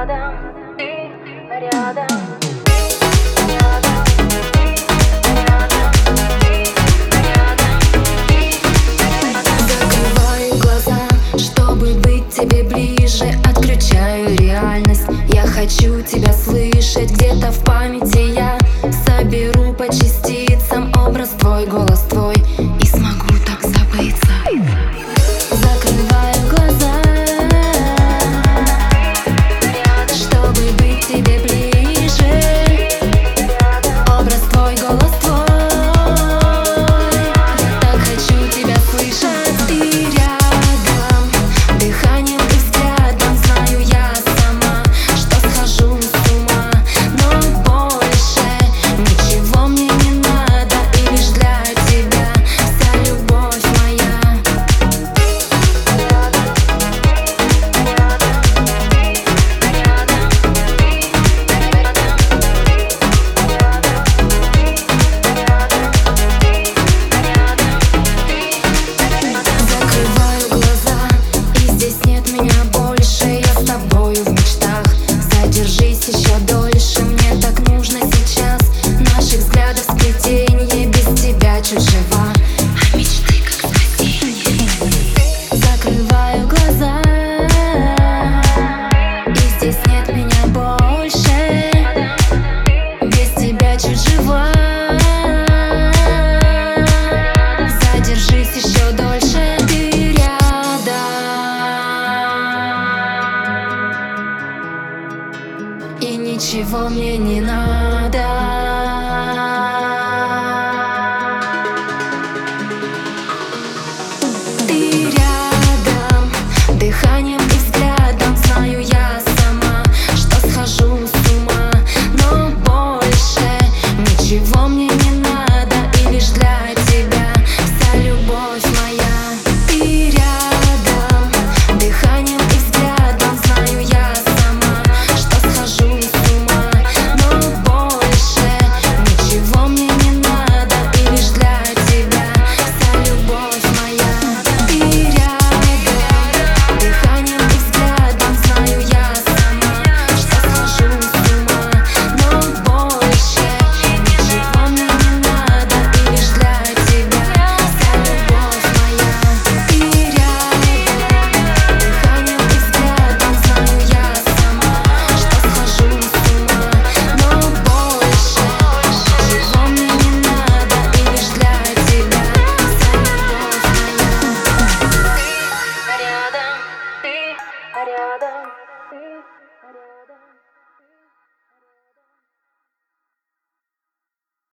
рядом, ты рядом. тебе ближе. Отключаю реальность. Я хочу тебя слышать Где-то в памяти. Я Соберу по частицам образ твой голос нет меня больше. Без тебя чуть жива. Задержись еще дольше рядом. И ничего мне не надо. face